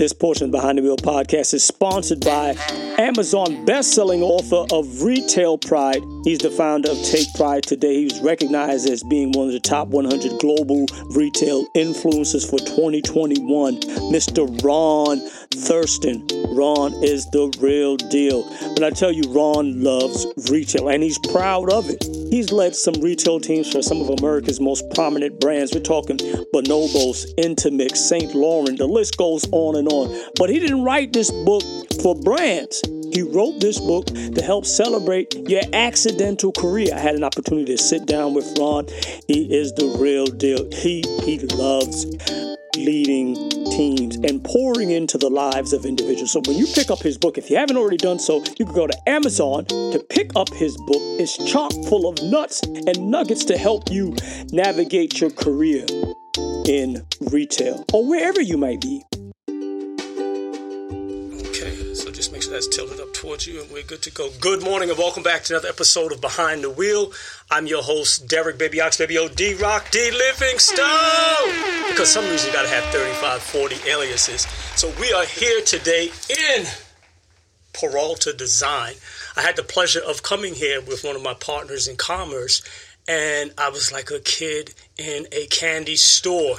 This portion of Behind the Wheel podcast is sponsored by Amazon best-selling author of Retail Pride. He's the founder of Take Pride Today. He was recognized as being one of the top 100 global retail influencers for 2021. Mr. Ron Thurston. Ron is the real deal. When I tell you Ron loves retail and he's proud of it. He's led some retail teams for some of America's most prominent brands. We're talking Bonobos, Intermix, St. Laurent. The list goes on and on. But he didn't write this book for brands. He wrote this book to help celebrate your accidental career. I had an opportunity to sit down with Ron. He is the real deal. He he loves leading teams and pouring into the lives of individuals. So when you pick up his book, if you haven't already done so, you can go to Amazon to pick up his book. It's chock full of nuts and nuggets to help you navigate your career in retail or wherever you might be. That's tilted up towards you and we're good to go. Good morning and welcome back to another episode of Behind the Wheel. I'm your host, Derek Baby Ox, Baby O, D Rock, D Livingstone. Because some reason you gotta have 35, 40 aliases. So we are here today in Peralta Design. I had the pleasure of coming here with one of my partners in commerce, and I was like a kid in a candy store.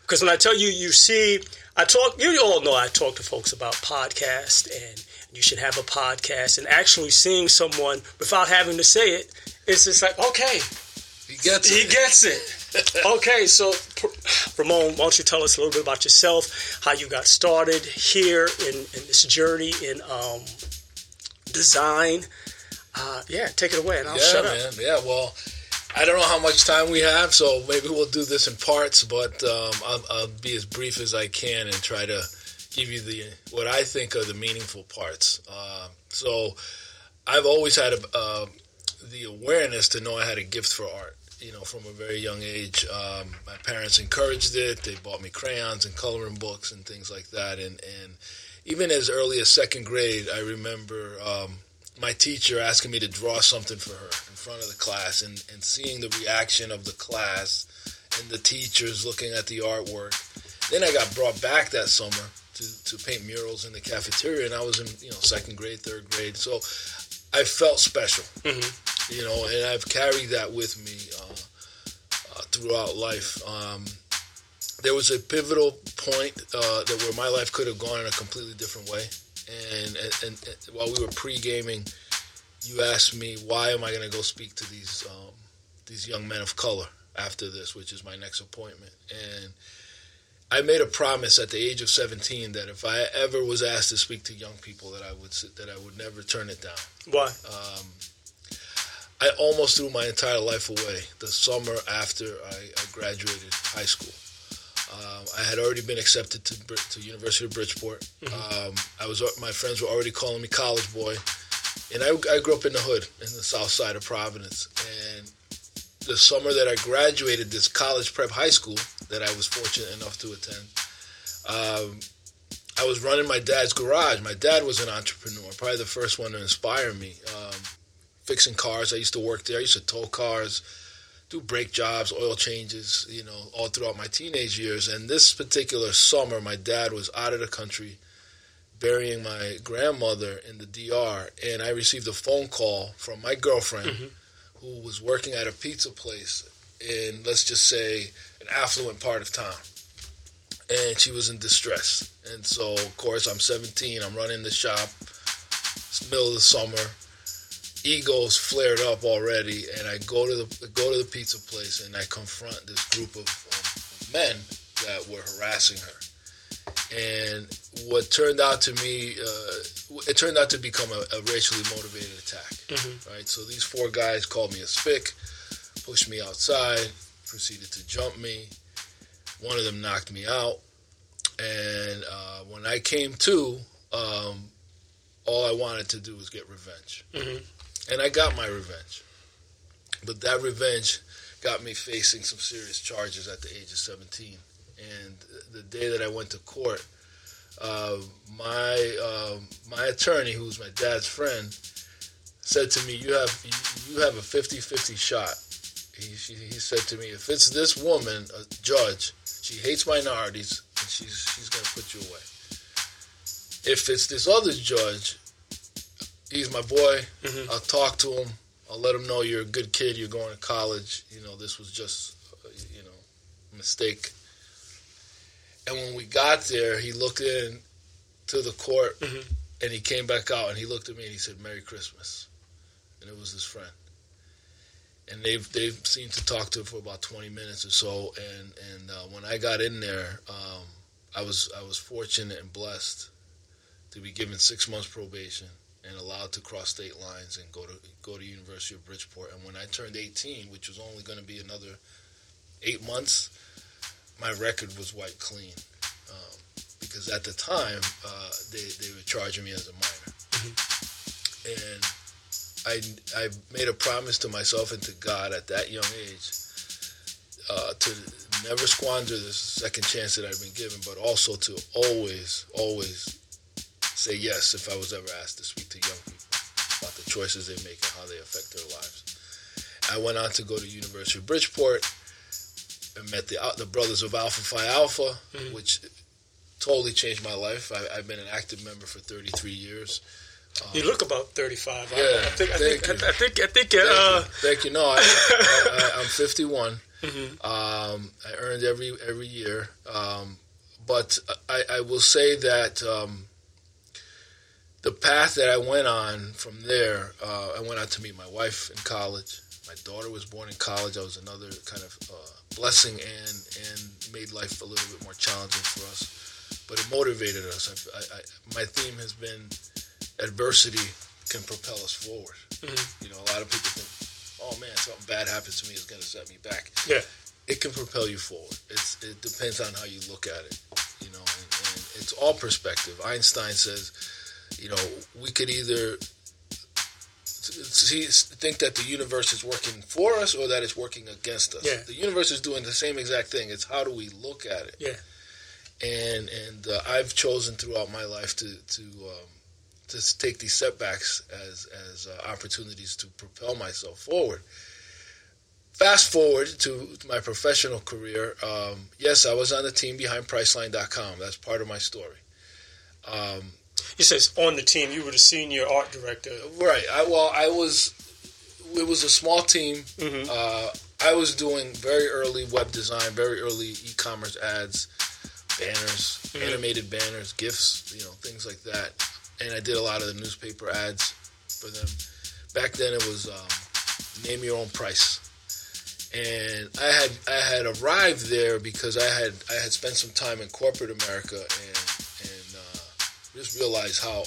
Because when I tell you, you see, I talk, you all know I talk to folks about podcasts and you should have a podcast. And actually seeing someone without having to say it, it's just like, okay, He gets it. he gets it. okay, so Ramon, why don't you tell us a little bit about yourself, how you got started here in, in this journey in um, design? Uh, yeah, take it away, and I'll yeah, shut man. up. Yeah, well, I don't know how much time we have, so maybe we'll do this in parts, but um, I'll, I'll be as brief as I can and try to give you the what I think are the meaningful parts. Uh, so, I've always had a, uh, the awareness to know I had a gift for art. You know, from a very young age, um, my parents encouraged it. They bought me crayons and coloring books and things like that. And and even as early as second grade, I remember um, my teacher asking me to draw something for her in front of the class, and, and seeing the reaction of the class and the teachers looking at the artwork. Then I got brought back that summer to, to paint murals in the cafeteria, and I was in you know second grade, third grade. So I felt special, you know, and I've carried that with me uh, uh, throughout life. Um, there was a pivotal point uh, that where my life could have gone in a completely different way, and and, and, and while we were pre gaming, you asked me why am I going to go speak to these um, these young men of color after this, which is my next appointment, and I made a promise at the age of 17 that if I ever was asked to speak to young people, that I would that I would never turn it down. Why? Um, I almost threw my entire life away the summer after I, I graduated high school. Um, I had already been accepted to to University of Bridgeport. Um, I was my friends were already calling me college boy, and I, I grew up in the hood in the south side of Providence. And the summer that I graduated this college prep high school that I was fortunate enough to attend, um, I was running my dad's garage. My dad was an entrepreneur, probably the first one to inspire me. Um, fixing cars, I used to work there. I used to tow cars, do brake jobs, oil changes, you know, all throughout my teenage years. And this particular summer, my dad was out of the country burying my grandmother in the DR, and I received a phone call from my girlfriend who was working at a pizza place in, let's just say, an affluent part of town. And she was in distress. And so, of course, I'm 17, I'm running the shop. It's the middle of the summer. Egos flared up already, and I go to the go to the pizza place and I confront this group of, of men that were harassing her. And what turned out to me, uh, it turned out to become a, a racially motivated attack. Right. So these four guys called me a spick, pushed me outside, proceeded to jump me. One of them knocked me out, and uh, when I came to, um, all I wanted to do was get revenge, and I got my revenge. But that revenge got me facing some serious charges at the age of 17. And the day that I went to court, uh, my um my attorney, who was my dad's friend, said to me, "You have you, have a 50-50 shot." He, she, he said to me, "If it's this woman, a judge, she hates minorities, and she's she's going to put you away. If it's this other judge, he's my boy. I'll talk to him. I'll let him know you're a good kid. You're going to college. You know, this was just, uh, you know, a mistake. And when we got there, he looked in to the court and he came back out and he looked at me and he said, Merry Christmas. And it was his friend. And they've they've seemed to talk to him for about 20 minutes or so. And and uh, when I got in there, um, I was I was fortunate and blessed to be given six months probation and allowed to cross state lines and go to go to University of Bridgeport. And when I turned 18, which was only going to be another eight months, my record was wiped clean. Um, because at the time, uh, they they were charging me as a minor, and I I made a promise to myself and to God at that young age uh, to never squander the second chance that I've been given, but also to always always say yes if I was ever asked to speak to young people about the choices they make and how they affect their lives. I went on to go to University of Bridgeport and met the the brothers of Alpha Phi Alpha, which totally changed my life. I, I've been an active member for 33 years. You look about 35. I- Yeah, I, think, I, think, thank I, you. I think, I think, Thank uh, you. Thank you. No, I, I, I, I'm 51. Mm-hmm. Um, I earned every every year, um, but I, I will say that um, the path that I went on from there, uh, I went out to meet my wife in college. My daughter was born in college. That was another kind of uh, blessing and and made life a little bit more challenging for us. But it motivated us. I, I, I, my theme has been adversity can propel us forward. You know, a lot of people think, "Oh man, something bad happens to me is going to set me back." yeah. It can propel you forward. It's it depends on how you look at it. You know, and, and it's all perspective. Einstein says, you know, we could either see, think that the universe is working for us or that it's working against us. Yeah. The universe is doing the same exact thing. It's how do we look at it? Yeah. and and uh, I've chosen throughout my life to to um, to take these setbacks as as uh, opportunities to propel myself forward. Fast forward to my professional career. Um, yes, I was on the team behind Priceline.com. That's part of my story. Um, He says on the team, you were the senior art director. right. I, well, I was. It was a small team. Mm-hmm. Uh, I was doing very early web design, very early e-commerce ads, banners, animated banners, gifts, you know, things like that. And I did a lot of the newspaper ads for them. Back then, it was um, name your own price. And I had I had arrived there because I had I had spent some time in corporate America and just realized how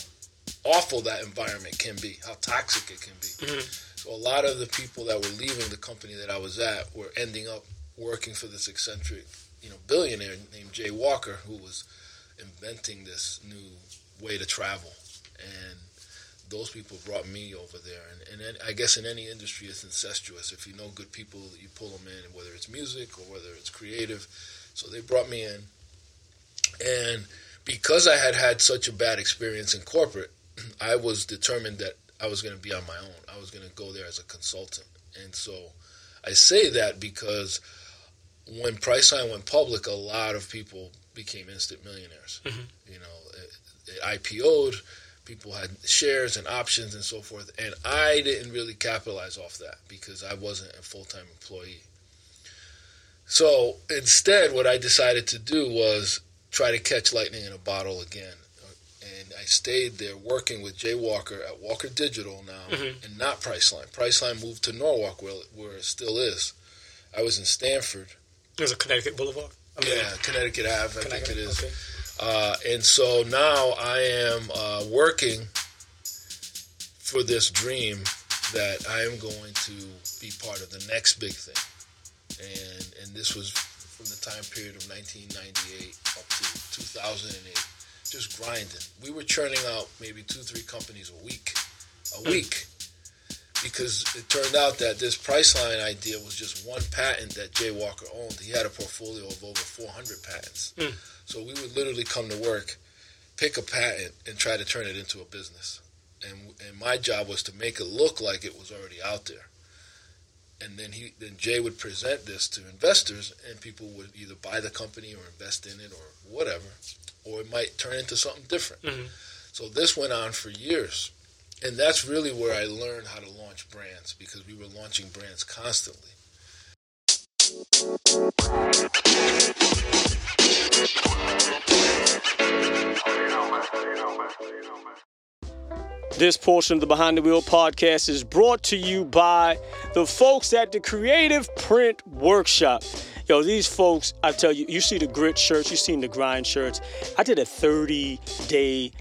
awful that environment can be, how toxic it can be. Mm-hmm. So a lot of the people that were leaving the company that I was at were ending up working for this eccentric, you know, billionaire named Jay Walker, who was inventing this new way to travel. And those people brought me over there. And, and I guess in any industry, it's incestuous. If you know good people, you pull them in, whether it's music or whether it's creative. So they brought me in. And because I had had such a bad experience in corporate, I was determined that I was going to be on my own. I was going to go there as a consultant. And so I say that because when Priceline went public, a lot of people became instant millionaires. Mm-hmm. You know, it, it IPO'd, people had shares and options and so forth. And I didn't really capitalize off that because I wasn't a full time employee. So instead, what I decided to do was try to catch lightning in a bottle again. and I stayed there working with Jay Walker at Walker Digital now, Mm-hmm. and not Priceline. Priceline moved to Norwalk, where where it still is. I was in Stamford. There's a Connecticut Boulevard. I mean, Yeah, Connecticut Ave, I think it is. okay. Uh, and so now I am uh, working for this dream that I am going to be part of the next big thing. And and this was from the time period of 1998 up to 2008, just grinding. We were churning out maybe two, three companies a week, a hmm. week, because it turned out that this Priceline idea was just one patent that Jay Walker owned. He had a portfolio of over 400 patents. Hmm. So we would literally come to work, pick a patent, and try to turn it into a business. And and my job was to make it look like it was already out there. And then he then Jay would present this to investors, and people would either buy the company or invest in it or whatever, or it might turn into something different. Mm-hmm. So this went on for years. And that's really where I learned how to launch brands because we were launching brands constantly. This portion of the Behind the Wheel podcast is brought to you by the folks at the Creative Print Workshop. Yo, these folks, I tell you, you see the grit shirts, you seen the grind shirts. I did a 30 day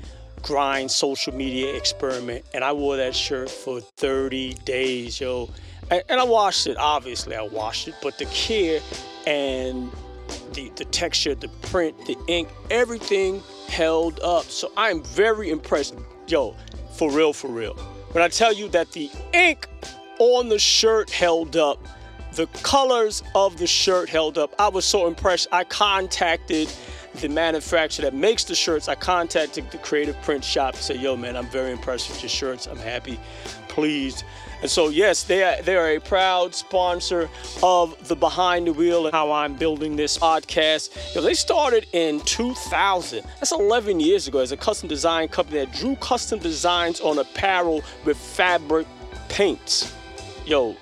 grind social media experiment and I wore that shirt for 30 days, yo. And, I washed it, obviously, I washed it, but the care and the, the texture, the print, the ink, everything held up. So I'm very impressed. Yo, for real, for real. When I tell you that the ink on the shirt held up, the colors of the shirt held up, I was so impressed. I contacted the manufacturer that makes the shirts. I contacted the creative print shop and said, yo, man, I'm very impressed with your shirts. I'm happy, pleased. And so, yes, they are, they are a proud sponsor of the Behind the Wheel and how I'm building this podcast. Yo, they started in 2000. That's 11 years ago as a custom design company that drew custom designs on apparel with fabric paints. Yo,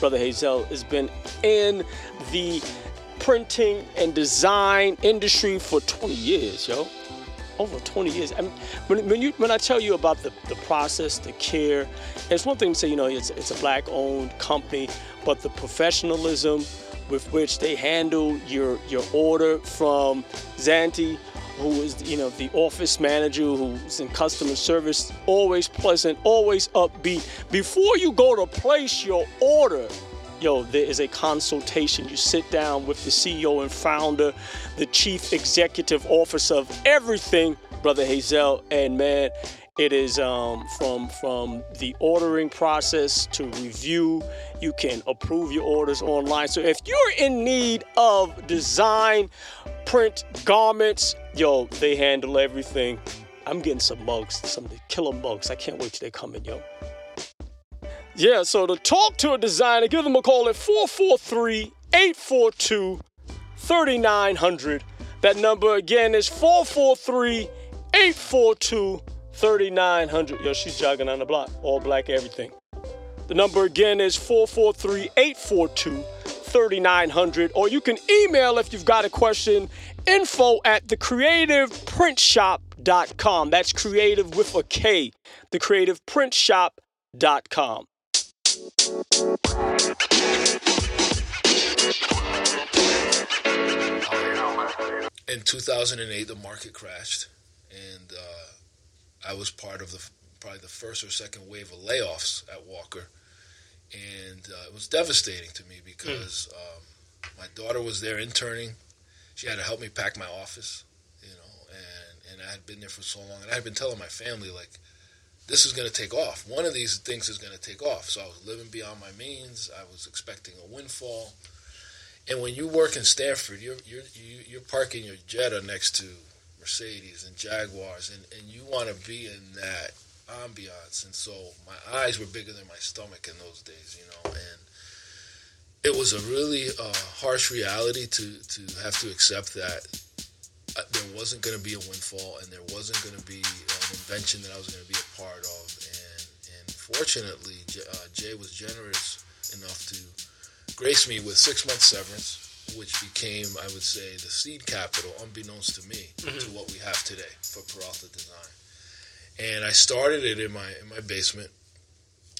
Brother Hazel has been in the printing and design industry for 20 years, yo over 20 years. I mean, when, you when I tell you about the, the process, the care, it's one thing to say, you know, it's it's a black owned company, but the professionalism with which they handle your your order from Zanti, who is you know the office manager who's in customer service, always pleasant, always upbeat. Before you go to place your order, yo, there is a consultation. You sit down with the CEO and founder, the chief executive officer of everything, Brother Hazel. And man, it is um, from from the ordering process to review. You can approve your orders online. So if you're in need of design, print garments, yo, they handle everything. I'm getting some mugs, some of the killer mugs. I can't wait till they come in, yo. Yeah, so to talk to a designer, give them a call at 443 842 3900. That number again is 443 842 3900. Yo, she's jogging on the block, all black everything. The number again is 443 842 3900. Or you can email if you've got a question info at thecreativeprintshop.com. That's creative with a K. Thecreativeprintshop.com. In 2008, the market crashed, and uh, I was part of the probably the first or second wave of layoffs at Walker, and uh, it was devastating to me because um, my daughter was there interning. She had to help me pack my office, you know, and and I had been there for so long, and I had been telling my family like, this is going to take off. One of these things is going to take off. So I was living beyond my means. I was expecting a windfall. And when you work in Stamford, you're you're you- you're parking your Jetta next to Mercedes and Jaguars, and, and you want to be in that ambiance. And so my eyes were bigger than my stomach in those days, you know. And it was a really uh, harsh reality to to have to accept that there wasn't going to be a windfall, and there wasn't going to be an invention that I was going to be a part of. And and fortunately, J- uh, Jay was generous enough to grace me with six months severance, which became, I would say, the seed capital, unbeknownst to me, to what we have today for Peralta Design. and I started it in my in my basement.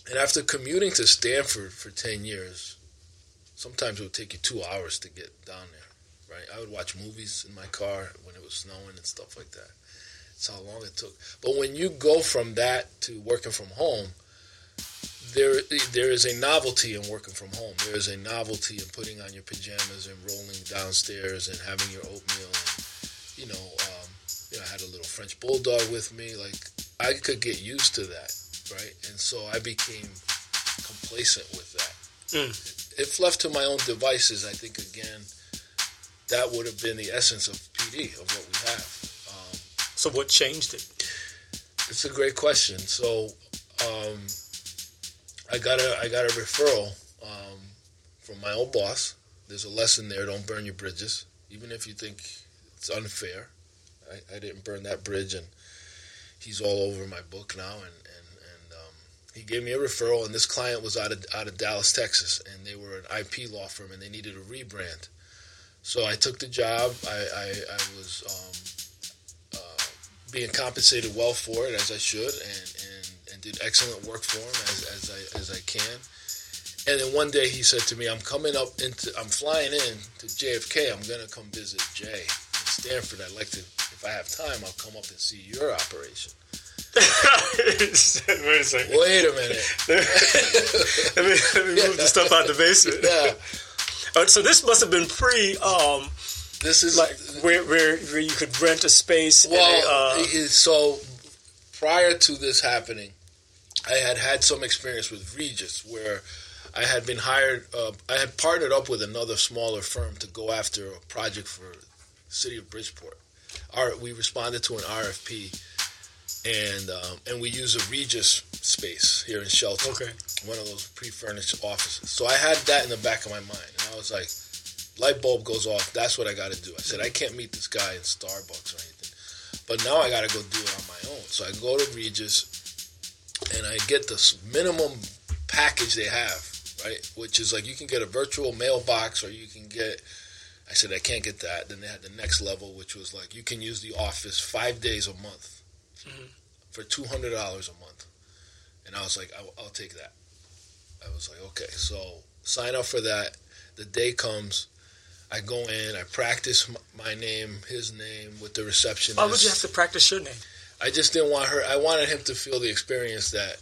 And after commuting to Stamford for ten years, sometimes it would take you two hours to get down there. Right? I would watch movies in my car when it was snowing and stuff like that. That's how long it took. But when you go from that to working from home, there there is a novelty in working from home. There is a novelty in putting on your pajamas and rolling downstairs and having your oatmeal. And, you know, um, you know, I had a little French bulldog with me. Like I could get used to that, right? And so I became complacent with that. Mm. If left to my own devices, I think again that would have been the essence of PD of what we have. Um, So what changed it? it's a great question. So, um, I got a I got a referral um, from my old boss. There's a lesson there: don't burn your bridges, even if you think it's unfair. I, I didn't burn that bridge, and he's all over my book now. And and and um, he gave me a referral, and this client was out of out of Dallas, Texas, and they were an IP law firm, and they needed a rebrand. So I took the job. I I, I was. Um, uh, being compensated well for it as I should, and, and, and did excellent work for him as, as I as I can. And then one day he said to me, "I'm coming up into, I'm flying in to JFK. I'm gonna come visit Jay in Stamford. I'd like to, if I have time, I'll come up and see your operation." Wait a second. Wait a minute. let me, let me move the stuff out the basement. Yeah, so this must have been pre, um, this is like where, where where you could rent a space. Well, a, uh, so prior to this happening, I had had some experience with Regus where I had been hired. Uh, I had partnered up with another smaller firm to go after a project for City of Bridgeport. Our, we responded to an RFP, and um, and we use a Regus space here in Shelton okay. one of those pre-furnished offices. So I had that in the back of my mind, and I was like, light bulb goes off. That's what I got to do. I said I can't meet this guy in Starbucks or anything, but now I got to go do it on my own. So I go to Regus, and I get this minimum package they have, right? Which is like you can get a virtual mailbox, or you can get. I said I can't get that. Then they had the next level, which was like you can use the office five days a month for two hundred dollars a month. And I was like, I'll, I'll take that. I was like, okay, so sign up for that. The day comes, I go in, I practice my name, his name with the receptionist. Why would you have to practice your name? I just didn't want her. I wanted him to feel the experience that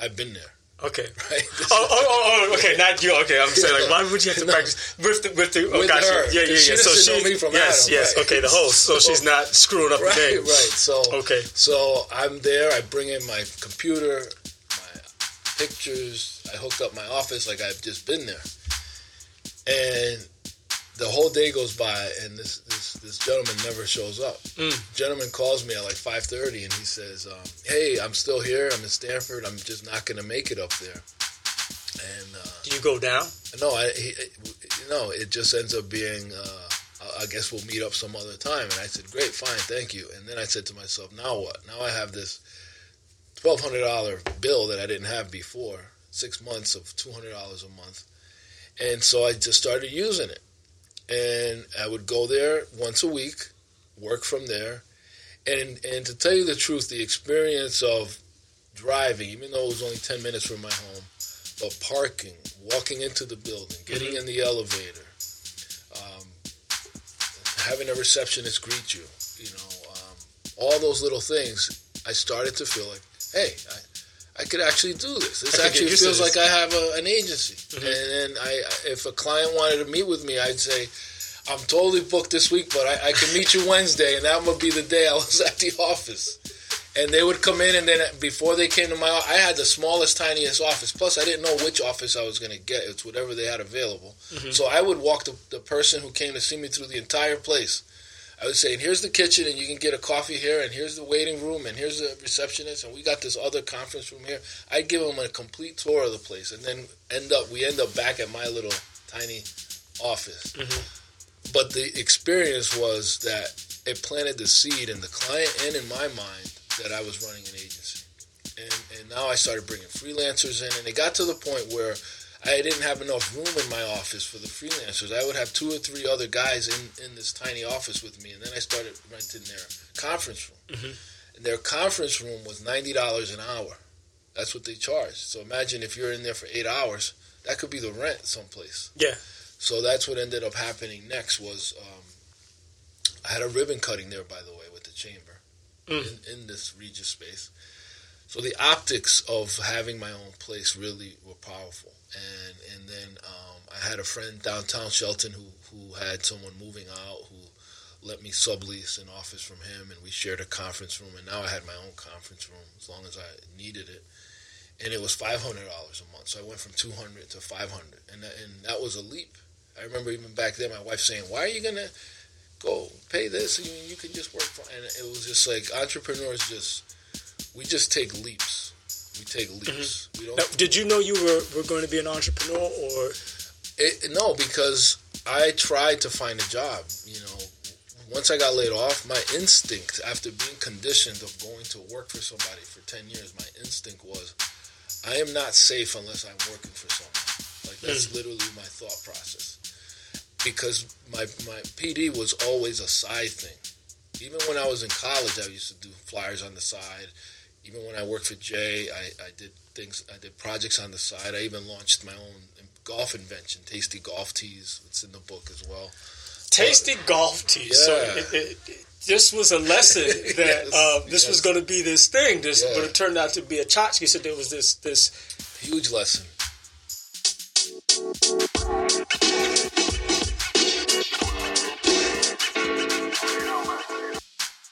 I've been there. Okay. Right. Oh, oh, oh, oh, okay, not you. Okay, I'm saying like, why would you have to practice with the with the? Oh, With gotcha. her, Yeah, yeah, yeah. she So she, know me from yes, Adam, yes. right? Okay, the host. So, So- she's oh. not screwing up right, the name. right. So Okay. So I'm there. I bring in my computer, my pictures. I hook up my office like I've just been there, and the whole day goes by, and this this, this gentleman never shows up. Mm. Gentleman calls me at like 5:30, and he says, um, "Hey, I'm still here. I'm in Stamford. I'm just not going to make it up there." And uh, Do you go down? no, I, he, you know, it just ends up being, uh, I- I guess we'll meet up some other time. And I said, great, fine, thank you. And then I said to myself, now what? Now I have this $1,200 bill that I didn't have before, six months of $200 a month. And so I just started using it. And I would go there once a week, work from there. And, and to tell you the truth, the experience of driving, even though it was only 10 minutes from my home, but parking, walking into the building, getting in the elevator, um, having a receptionist greet you, you know, um, all those little things, I started to feel like, hey, I, I could actually do this. This I actually feels like I have a, an agency. And then I, if a client wanted to meet with me, I'd say, I'm totally booked this week, but I, I can meet you Wednesday, and that would be the day I was at the office. And they would come in and then before they came to my office, I had the smallest tiniest office. Plus I didn't know which office I was going to get. It's whatever they had available. So I would walk the, the person who came to see me through the entire place I was saying, here's the kitchen and you can get a coffee here and here's the waiting room and here's the receptionist and we got this other conference room here. I'd give them a complete tour of the place and then end up we end up back at my little tiny office. Mm-hmm. But the experience was that it planted the seed in the client and in my mind that I was running an agency. And, and now I started bringing freelancers in, and it got to the point where I didn't have enough room in my office for the freelancers. I would have two or three other guys in, in this tiny office with me, and then I started renting their conference room. And their conference room was ninety dollars an hour. That's what they charge. So imagine if you're in there for eight hours, that could be the rent someplace. Yeah. So that's what ended up happening next was um, I had a ribbon cutting there, by the way, with the chamber Mm. in, in this Regus space. So the optics of having my own place really were powerful. And and then um, I had a friend downtown Shelton who who had someone moving out who let me sublease an office from him, and we shared a conference room. And now I had my own conference room as long as I needed it. And it was five hundred dollars a month, so I went from two hundred to five hundred, and that, and that was a leap. I remember even back then, my wife saying, "Why are you gonna go pay this? You, you can just work for." And it was just like entrepreneurs just we just take leaps. We take mm-hmm. leaps. We don't. Now, did you know you were, were going to be an entrepreneur, or It, no, because I tried to find a job. You know, once I got laid off, my instinct, after being conditioned of going to work for somebody for ten years, my instinct was, I am not safe unless I'm working for someone. Like that's mm. literally my thought process. Because my my PD was always a side thing. Even when I was in college, I used to do flyers on the side. Even when I worked for Jay, I, I did things. I did projects on the side. I even launched my own golf invention, Tasty Golf Teas. It's in the book as well. tasty golf tea? So it, it, it- this was a lesson that Yes, uh, this was going to be this thing. This, Yeah. but it turned out to be a tchotchke. So there was this this Huge lesson.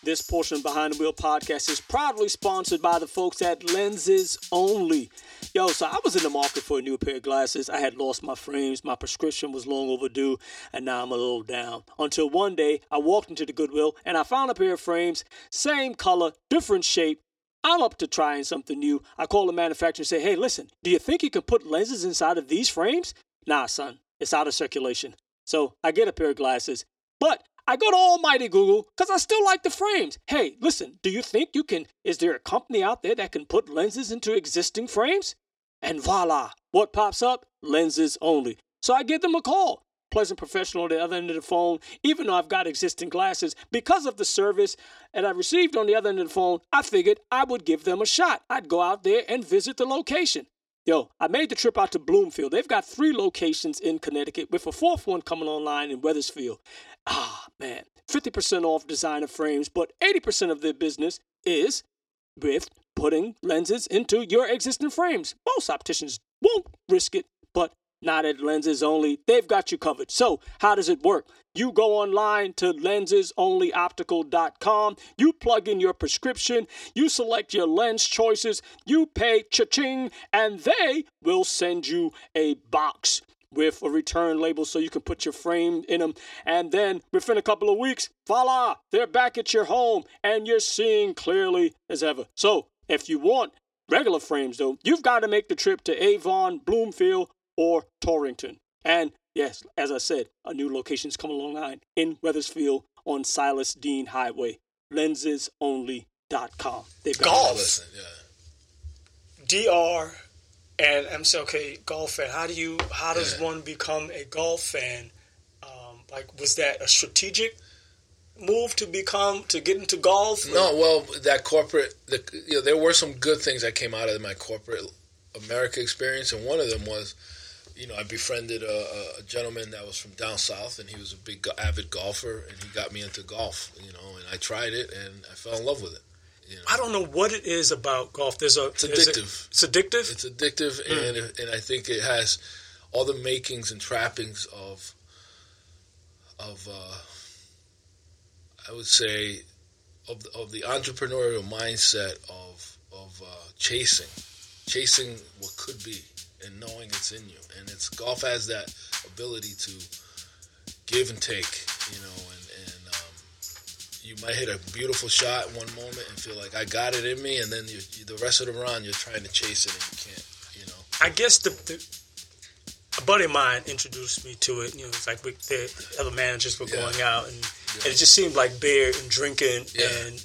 This portion of Behind the Wheel podcast is proudly sponsored by the folks at Lenses Only. Yo, so I was in the market for a new pair of glasses. I had lost my frames, my prescription was long overdue, and now I'm a little down. Until one day, I walked into the Goodwill and I found a pair of frames, same color, different shape. I'm up to trying something new. I call the manufacturer and say, hey, listen, do you think you can put lenses inside of these frames? Nah, son, it's out of circulation. So I get a pair of glasses, but I go to Almighty Google because I still like the frames. Hey, listen, do you think you can? Is there a company out there that can put lenses into existing frames? And voila, what pops up? Lenses only. So I give them a call. Pleasant professional on the other end of the phone, even though I've got existing glasses. Because of the service that I received on the other end of the phone, I figured I would give them a shot. I'd go out there and visit the location. Yo, I made the trip out to Bloomfield. They've got three locations in Connecticut with a fourth one coming online in Wethersfield. Ah, man. 50% off designer frames, but 80% of their business is with putting lenses into your existing frames. Most opticians won't risk it, but not at Lenses Only. They've got you covered. So, how does it work? You go online to lensesonlyoptical.com, you plug in your prescription, you select your lens choices, you pay cha-ching, and they will send you a box with a return label so you can put your frame in them. And then within a couple of weeks, voila, they're back at your home and you're seeing clearly as ever. So if you want regular frames, though, you've got to make the trip to Avon, Bloomfield, or Torrington. And yes, as I said, a new location location's coming online in Wethersfield on Silas Deane Highway. Lensesonly.com. They've got all listen, yeah. DR and I'm saying, okay, golf fan. How do you? How does Yeah. one become a golf fan? Um, like, was that a strategic move to become to get into golf? No, well, that corporate, the, you know, there were some good things that came out of my corporate America experience, and one of them was, you know, I befriended a, a gentleman that was from down south, and he was a big avid golfer, and he got me into golf, you know, and I tried it, and I fell in love with it. You know, I don't know what it is about golf. There's a. It's addictive. it's addictive. it's addictive, and and I think it has all the makings and trappings of of uh, I would say of the, of the entrepreneurial mindset of of uh, chasing, chasing what could be, and knowing it's in you. And it's golf has that ability to give and take, you know, and you might hit a beautiful shot one moment and feel like I got it in me, and then you, you, the rest of the round you're trying to chase it and you can't, you know. I guess the, the a buddy of mine introduced me to it. You know, it's like we, the other managers were Yeah. going out, and, and it just seemed like beer and drinking Yeah. and.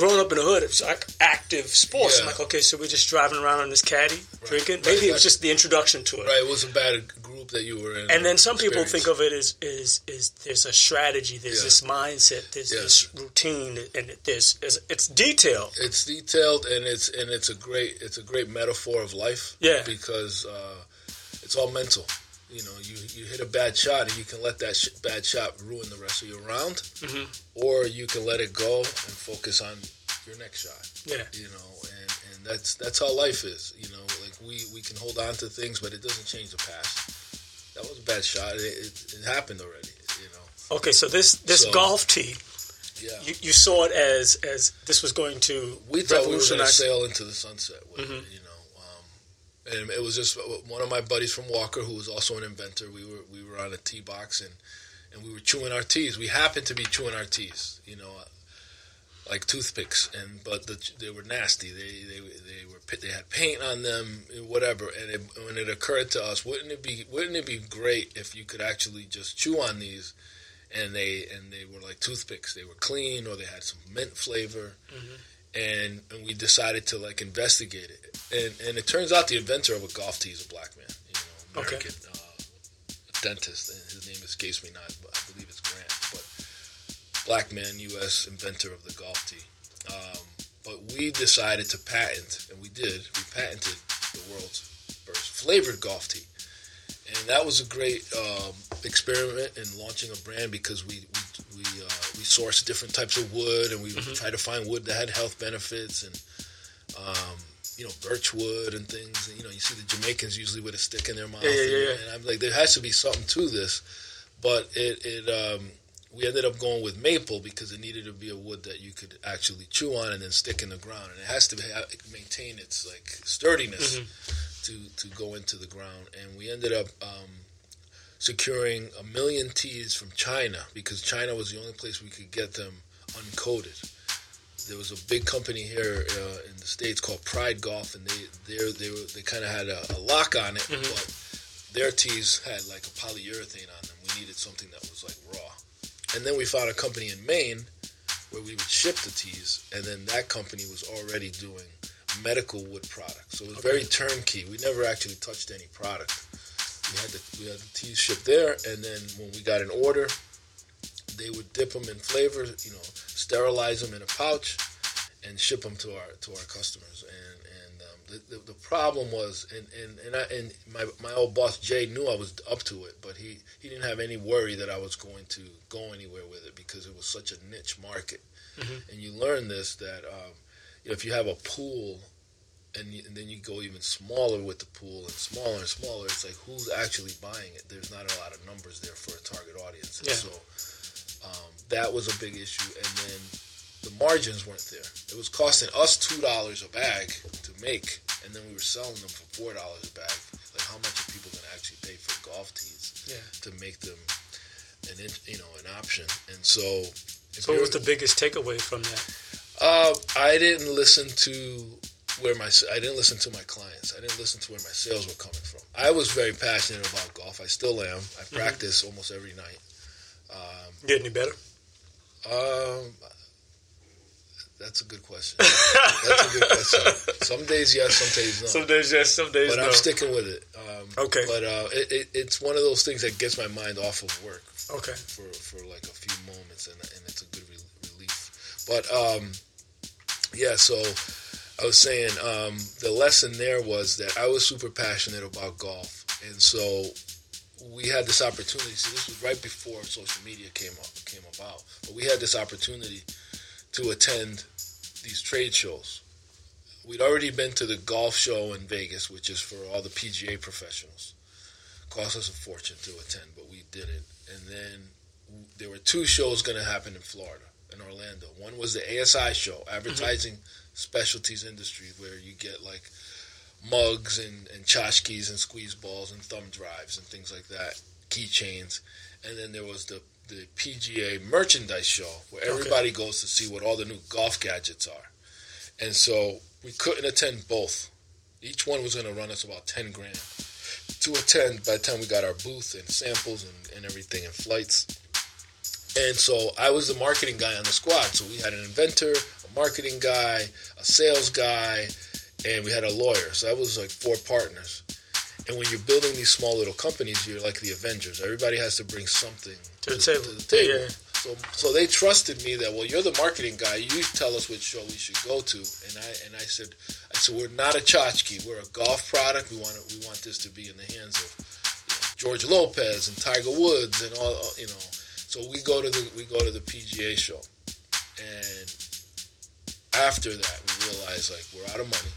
Growing up in the hood, it was like active sports. I'm like, okay, so we're just driving around on this caddy, drinking. Right, Maybe it was just the introduction to it. Right, it was a bad group that you were in. And then some people think of it as is is there's a strategy, there's Yeah. this mindset, there's Yes. this routine, and there's it's, it's detailed. it's detailed and it's and it's a great it's a great metaphor of life. Yeah. because uh, it's all mental. You know, you you hit a bad shot and you can let that sh- bad shot ruin the rest of your round, Mhm. or you can let it go and focus on your next shot. Yeah. You know, and and that's that's how life is. You know, like we we can hold on to things, but it doesn't change the past. That was a bad shot. It, it, it happened already. You know. Okay, so this this So- golf tee, Yeah. you, you saw it as as this was going to we thought we were going to sail into the sunset with Mhm. it, you know. And it was just uh, one of my buddies from Walker, who was also an inventor. We were we were on a tee box and and we were chewing our tees. We happened to be chewing our tees, you know, uh, like toothpicks. And but the, they were nasty. They they they were they had paint on them, whatever. And it, when it occurred to us, wouldn't it be wouldn't it be great if you could actually just chew on these? And they and they were like toothpicks. They were clean, or they had some mint flavor mm-hmm. And, and we decided to like investigate it. And and it turns out the inventor of a golf tee is a black man, you know, Okay. American uh, dentist. And his name escapes me not, but I believe it's Grant. But black man, U.S. inventor of the golf tee. Um, but we decided to patent, and we did. We patented the world's first flavored golf tee. And that was a great um, experiment in launching a brand because we we we, uh, we sourced different types of wood and we tried to find wood that had health benefits and um, you know birch wood and things. And, you know, you see the Jamaicans usually with a stick in their mouth. Yeah, yeah, and, yeah, yeah. and I'm like, there has to be something to this, but it it um, we ended up going with maple because it needed to be a wood that you could actually chew on and then stick in the ground, and it has to ha maintain its like sturdiness to to go into the ground. And we ended up um, securing a million tees from China because China was the only place we could get them uncoated. There was a big company here uh, in the states called Pride Golf, and they they they were, they kind of had a, a lock on it, but their tees had like a polyurethane on them. We needed something that was like raw. And then we found a company in Maine where we would ship the tees, and then that company was already doing medical wood products. So it was very turnkey. We never actually touched any product. We had the we had the tees shipped there, and then when we got an order, they would dip them in flavor, you know, sterilize them in a pouch, and ship them to our to our customers. And and um, the, the the problem was, and and and, I, and my my old boss Jay knew I was up to it, but he he didn't have any worry that I was going to go anywhere with it because it was such a niche market. And you learn this that um, you know, if you have a pool. And, and then you go even smaller with the pool and smaller and smaller. It's like who's actually buying it? There's not a lot of numbers there for a target audience. Yeah. So um, that was a big issue. And then the margins weren't there. It was costing us two dollars a bag to make, and then we were selling them for four dollars a bag. Like how much are people going to actually pay for golf tees Yeah. to make them an you know an option? And so, So what was the biggest takeaway from that? uh, I didn't listen to where my I didn't listen to my clients. I didn't listen to where my sales were coming from. I was very passionate about golf. I still am. I practice almost every night. Um, Get any better? um, that's a good question. That's a good question. Some days yes, some days no. Some days yes, some days but no. But I'm sticking with it. Um, Okay. But uh, it, it, it's one of those things that gets my mind off of work okay. for, for like a few moments, and, and it's a good re- relief. But um, yeah, so I was saying um, the lesson there was that I was super passionate about golf, and so we had this opportunity. So this was right before social media came up came about, but we had this opportunity to attend these trade shows. We'd already been to the golf show in Vegas, which is for all the PGA professionals. Cost us a fortune to attend, but we did it. And then there were two shows going to happen in Florida, in Orlando. One was the ASI show, Advertising Specialties Industry, where you get like mugs and, and tchotchkes and squeeze balls and thumb drives and things like that, keychains. And then there was the, the PGA merchandise show, where everybody goes to see what all the new golf gadgets are. And so we couldn't attend both. Each one was going to run us about 10 grand to attend by the time we got our booth and samples and, and everything and flights. And so I was the marketing guy on the squad. So we had an inventor, a marketing guy, a sales guy, and we had a lawyer. So that was like four partners. And when you're building these small little companies, you're like the Avengers. Everybody has to bring something To the table. To the table. Yeah. So, so they trusted me that well, you're the marketing guy. You tell us which show we should go to. And I and I said, I said we're not a tchotchke. We're a golf product. We want to, we want this to be in the hands of you know, George Lopez and Tiger Woods and all you know. So we go to the we go to the PGA show, and after that we realize like we're out of money,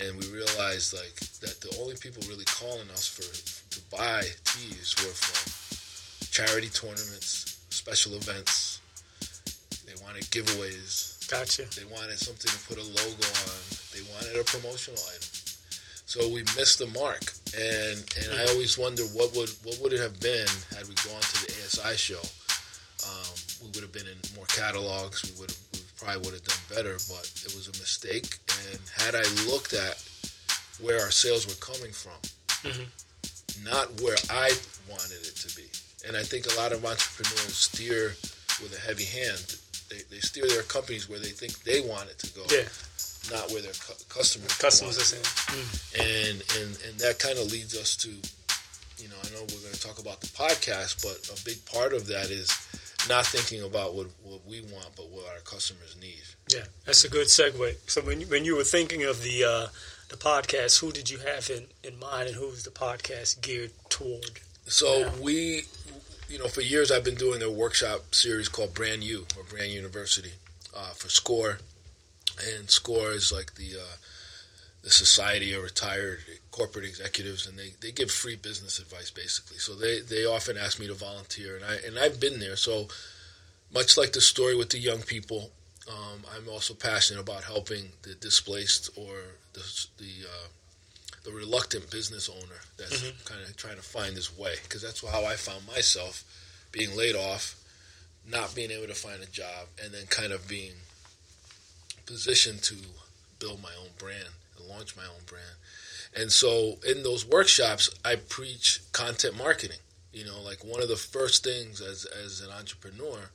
and we realized like that the only people really calling us for to buy tees were from charity tournaments, special events. They wanted giveaways. Gotcha. They wanted something to put a logo on. They wanted a promotional item. So we missed the mark, and and I always wonder what would what would it have been had we gone to the ASI show. Um, we would have been in more catalogs. We would have, we probably would have done better, but it was a mistake. And had I looked at where our sales were coming from, not where I wanted it to be, and I think a lot of entrepreneurs steer with a heavy hand. They, they steer their companies where they think they want it to go, Yeah. Not where their cu- customers Customers are saying. and and and that kind of leads us to you know i know we're going to talk about the podcast but a big part of that is not thinking about what, what we want but what our customers need Yeah, that's a good segue. So when you, when you were thinking of the uh, the podcast, who did you have in, in mind, and who was the podcast geared toward? so Yeah. we you know for years i've been doing a workshop series called brand u or brand university uh, for score and scores like the uh, the society of retired corporate executives and they, they give free business advice basically. So they, they often ask me to volunteer and I and I've been there. So much like the story with the young people um, I'm also passionate about helping the displaced or the the, uh, the reluctant business owner that's kind of trying to find his way. Because that's how I found myself being laid off not being able to find a job and then kind of being positioned to build my own brand and launch my own brand. And so in those workshops, I preach content marketing. You know, like one of the first things as as an entrepreneur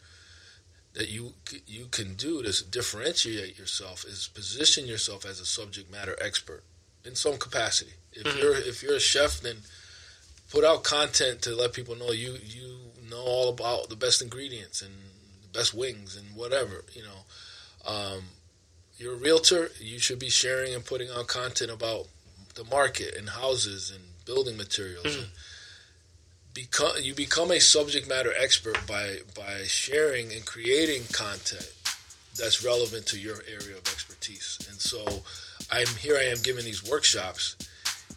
that you you can do to differentiate yourself is position yourself as a subject matter expert in some capacity. If you're if you're a chef, then put out content to let people know you you know all about the best ingredients and the best wings and whatever. You know, um, you're a realtor. You should be sharing and putting out content about the market and houses and building materials. And become you become a subject matter expert by by sharing and creating content that's relevant to your area of expertise. And so, I'm here. I am giving these workshops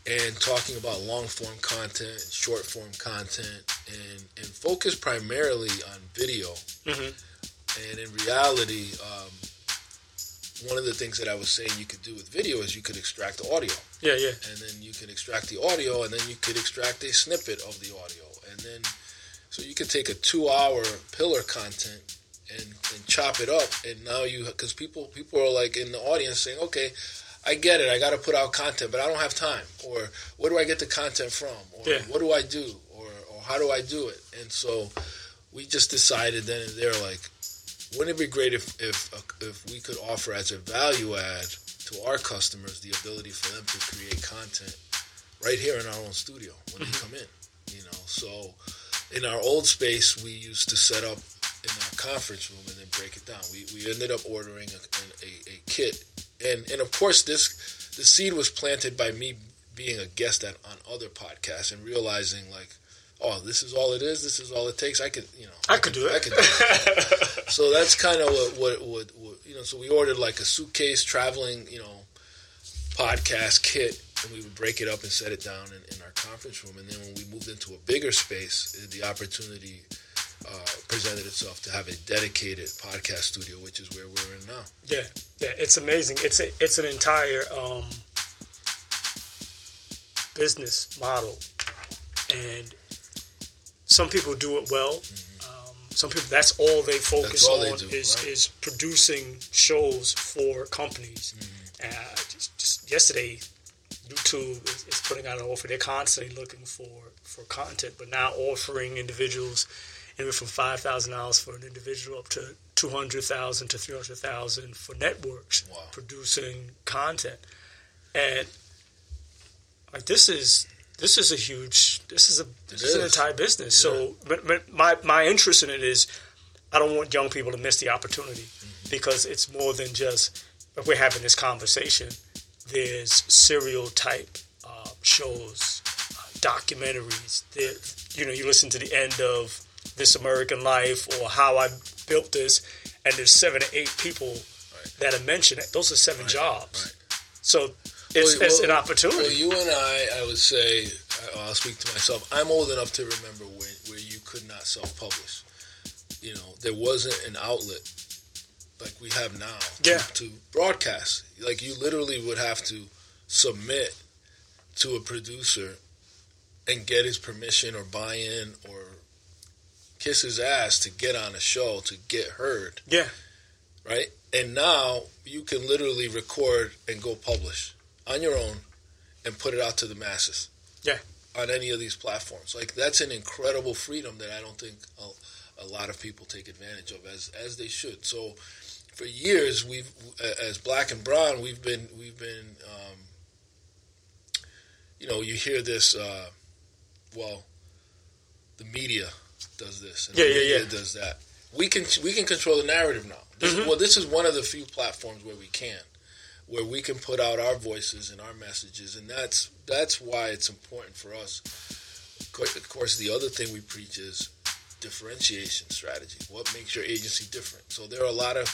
and talking about long form content, short form content, and and focus primarily on video. And in reality, um, one of the things that I was saying you could do with video is you could extract the audio, Yeah, yeah. and then you can extract the audio, and then you could extract a snippet of the audio, and then so you could take a two-hour pillar content and, and chop it up, and now you because people people are like in the audience saying, okay. I get it. I got to put out content, but I don't have time. Or where do I get the content from? Or Yeah. what do I do? Or, or how do I do it? And so we just decided then and there, like, wouldn't it be great if if uh, if we could offer as a value add to our customers the ability for them to create content right here in our own studio when they mm-hmm. come in, you know? So in our old space, we used to set up in our conference room and then break it down. We, we ended up ordering a, a, a kit, and and of course this the seed was planted by me being a guest at on other podcasts and realizing like. Oh, this is all it is. This is all it takes. I could, you know, I could do it. I could do it. so that's kind of what, what, what, what, you know. So we ordered like a suitcase traveling, you know, podcast kit, and we would break it up and set it down in, in our conference room. And then when we moved into a bigger space, the opportunity uh, presented itself to have a dedicated podcast studio, which is where we're in now. Yeah, yeah, it's amazing. It's a, it's an entire um, business model, and some people do it well. Um, some people that's all they focus all they on do, is right. is producing shows for companies. Mm-hmm. Uh, just, just yesterday, YouTube is, is putting out an offer. They're constantly looking for for content, but now offering individuals anywhere from five thousand dollars for an individual up to two hundred thousand to three hundred thousand for networks Wow. producing content. And Like this is this is a huge this is a this It is an entire business. So, but, but my my interest in it is, I don't want young people to miss the opportunity Mm-hmm. because it's more than just. If we're having this conversation, there's serial type uh, shows, uh, documentaries. There, you know, you listen to the end of This American Life or How I Built This, and there's seven or eight people that are mentioned. Those are seven jobs. right. So it's, Well, it's well- an opportunity. Well, you and I, I would say, I- I'll speak to myself. I'm old enough to remember when, where you could not self-publish. You know, there wasn't an outlet like we have now to- to, broadcast. Like you literally would have to submit to a producer and get his permission or buy-in or kiss his ass to get on a show to get heard yeah. right? And now you can literally record and go publish on your own and put it out to the masses. Yeah. On any of these platforms, like that's an incredible freedom that I don't think a, a lot of people take advantage of, as as they should. So, for years we've, as Black and Brown, we've been we've been, um, you know, you hear this. Uh, well, the media does this, and Yeah, the yeah, media yeah. does that. We can we can control the narrative now. This, Mm-hmm. Well, this is one of the few platforms where we can, where we can put out our voices and our messages, and that's that's why it's important for us. Of course- the other thing we preach is differentiation strategy. What makes your agency different? So there are a lot of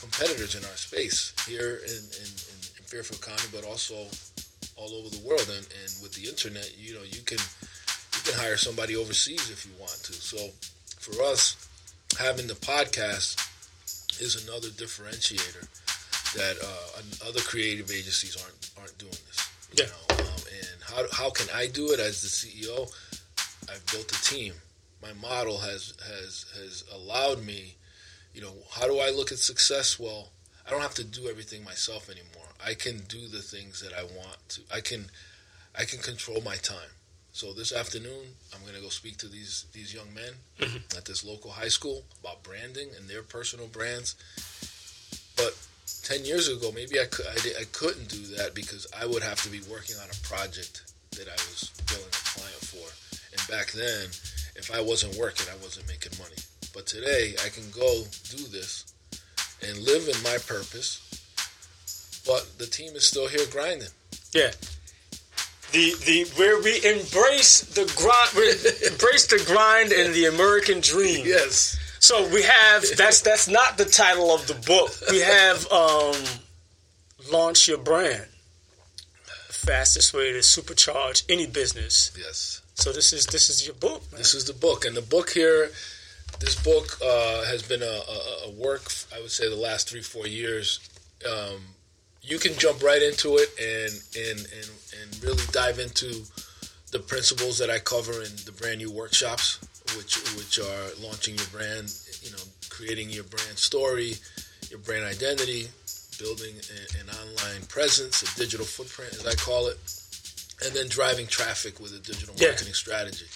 competitors in our space here in, in, in, in Fairfield County, but also all over the world. And, and with the internet, you know, you can you can hire somebody overseas if you want to. So for us, having the podcast is another differentiator that uh, other creative agencies aren't aren't doing this. You Yeah. know? um, and how how can I do it as the CEO? I've built a team. My model has has has allowed me. You know, how do I look at success? Well, I don't have to do everything myself anymore. I can do the things that I want to. I can I can control my time. So this afternoon, I'm going to go speak to these these young men at this local high school about branding and their personal brands. But ten years ago, maybe I could I, di- I couldn't do that because I would have to be working on a project that I was billing a client for. And back then, if I wasn't working, I wasn't making money. But today, I can go do this and live in my purpose. But the team is still here grinding. Yeah. The the where we embrace the grind, embrace the grind and the American dream. Yes. So we have that's that's not the title of the book. We have um, launch your brand. Fastest way to supercharge any business. Yes. So this is this is your book. Man. This is the book, and the book here, this book uh, has been a, a, a work. I would say the last three four years. Um, you can jump right into it and and and and really dive into the principles that I cover in the brand u workshops, which which are launching your brand, you know, creating your brand story, your brand identity, building a- an online presence, a digital footprint, as I call it, and then driving traffic with a digital Yeah. marketing strategy.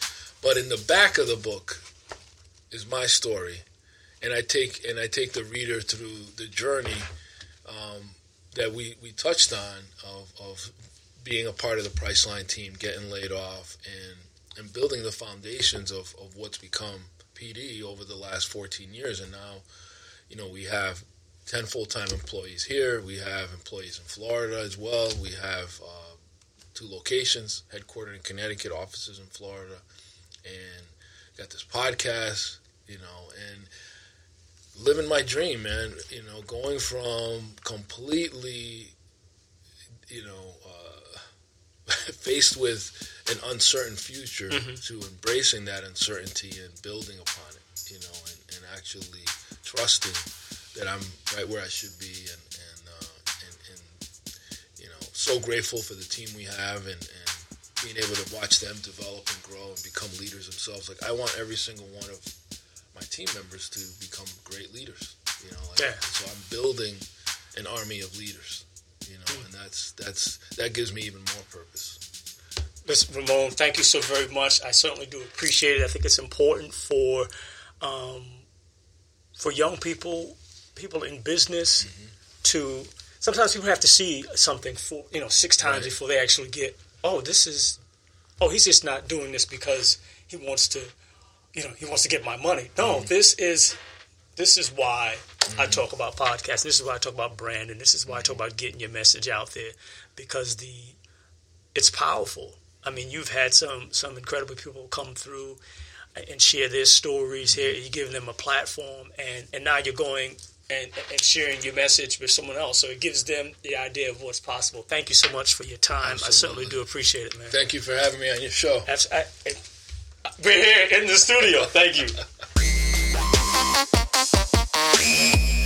But in the back of the book is my story, and I take and I take the reader through the journey um, that we, we touched on of, of being a part of the Priceline team, getting laid off, and and building the foundations of, of what's become PD over the last 14 years. And now, you know, we have 10 full time employees here. We have employees in Florida as well. We have uh, two locations, headquartered in Connecticut, offices in Florida, and got this podcast, you know, and living my dream, man. You know, going from completely, you know, faced with an uncertain future to embracing that uncertainty and building upon it, you know, and, and actually trusting that I'm right where I should be and, and, uh, and, and you know, so grateful for the team we have and, and being able to watch them develop and grow and become leaders themselves. Like I want every single one of my team members to become great leaders. You know, like, Yeah. so I'm building an army of leaders. You know, and that's that's that gives me even more purpose. Mr. Ramon, thank you so very much. I certainly do appreciate it. I think it's important for um, for young people, people in business, Mm-hmm. to sometimes people have to see something for you know six times Right. before they actually get oh, this is, oh, he's just not doing this because he wants to, you know, he wants to get my money. No, mm-hmm. this is, this is why mm-hmm. I talk about podcasts. This is why I talk about branding. This is why I talk about getting your message out there because the, it's powerful. I mean, you've had some some incredible people come through and share their stories here. You're giving them a platform, and, and now you're going and, and sharing your message with someone else. So it gives them the idea of what's possible. Thank you so much for your time. Absolutely. I certainly do appreciate it, man. Thank you for having me on your show. I, I, we're here in the studio. Thank you. Peace.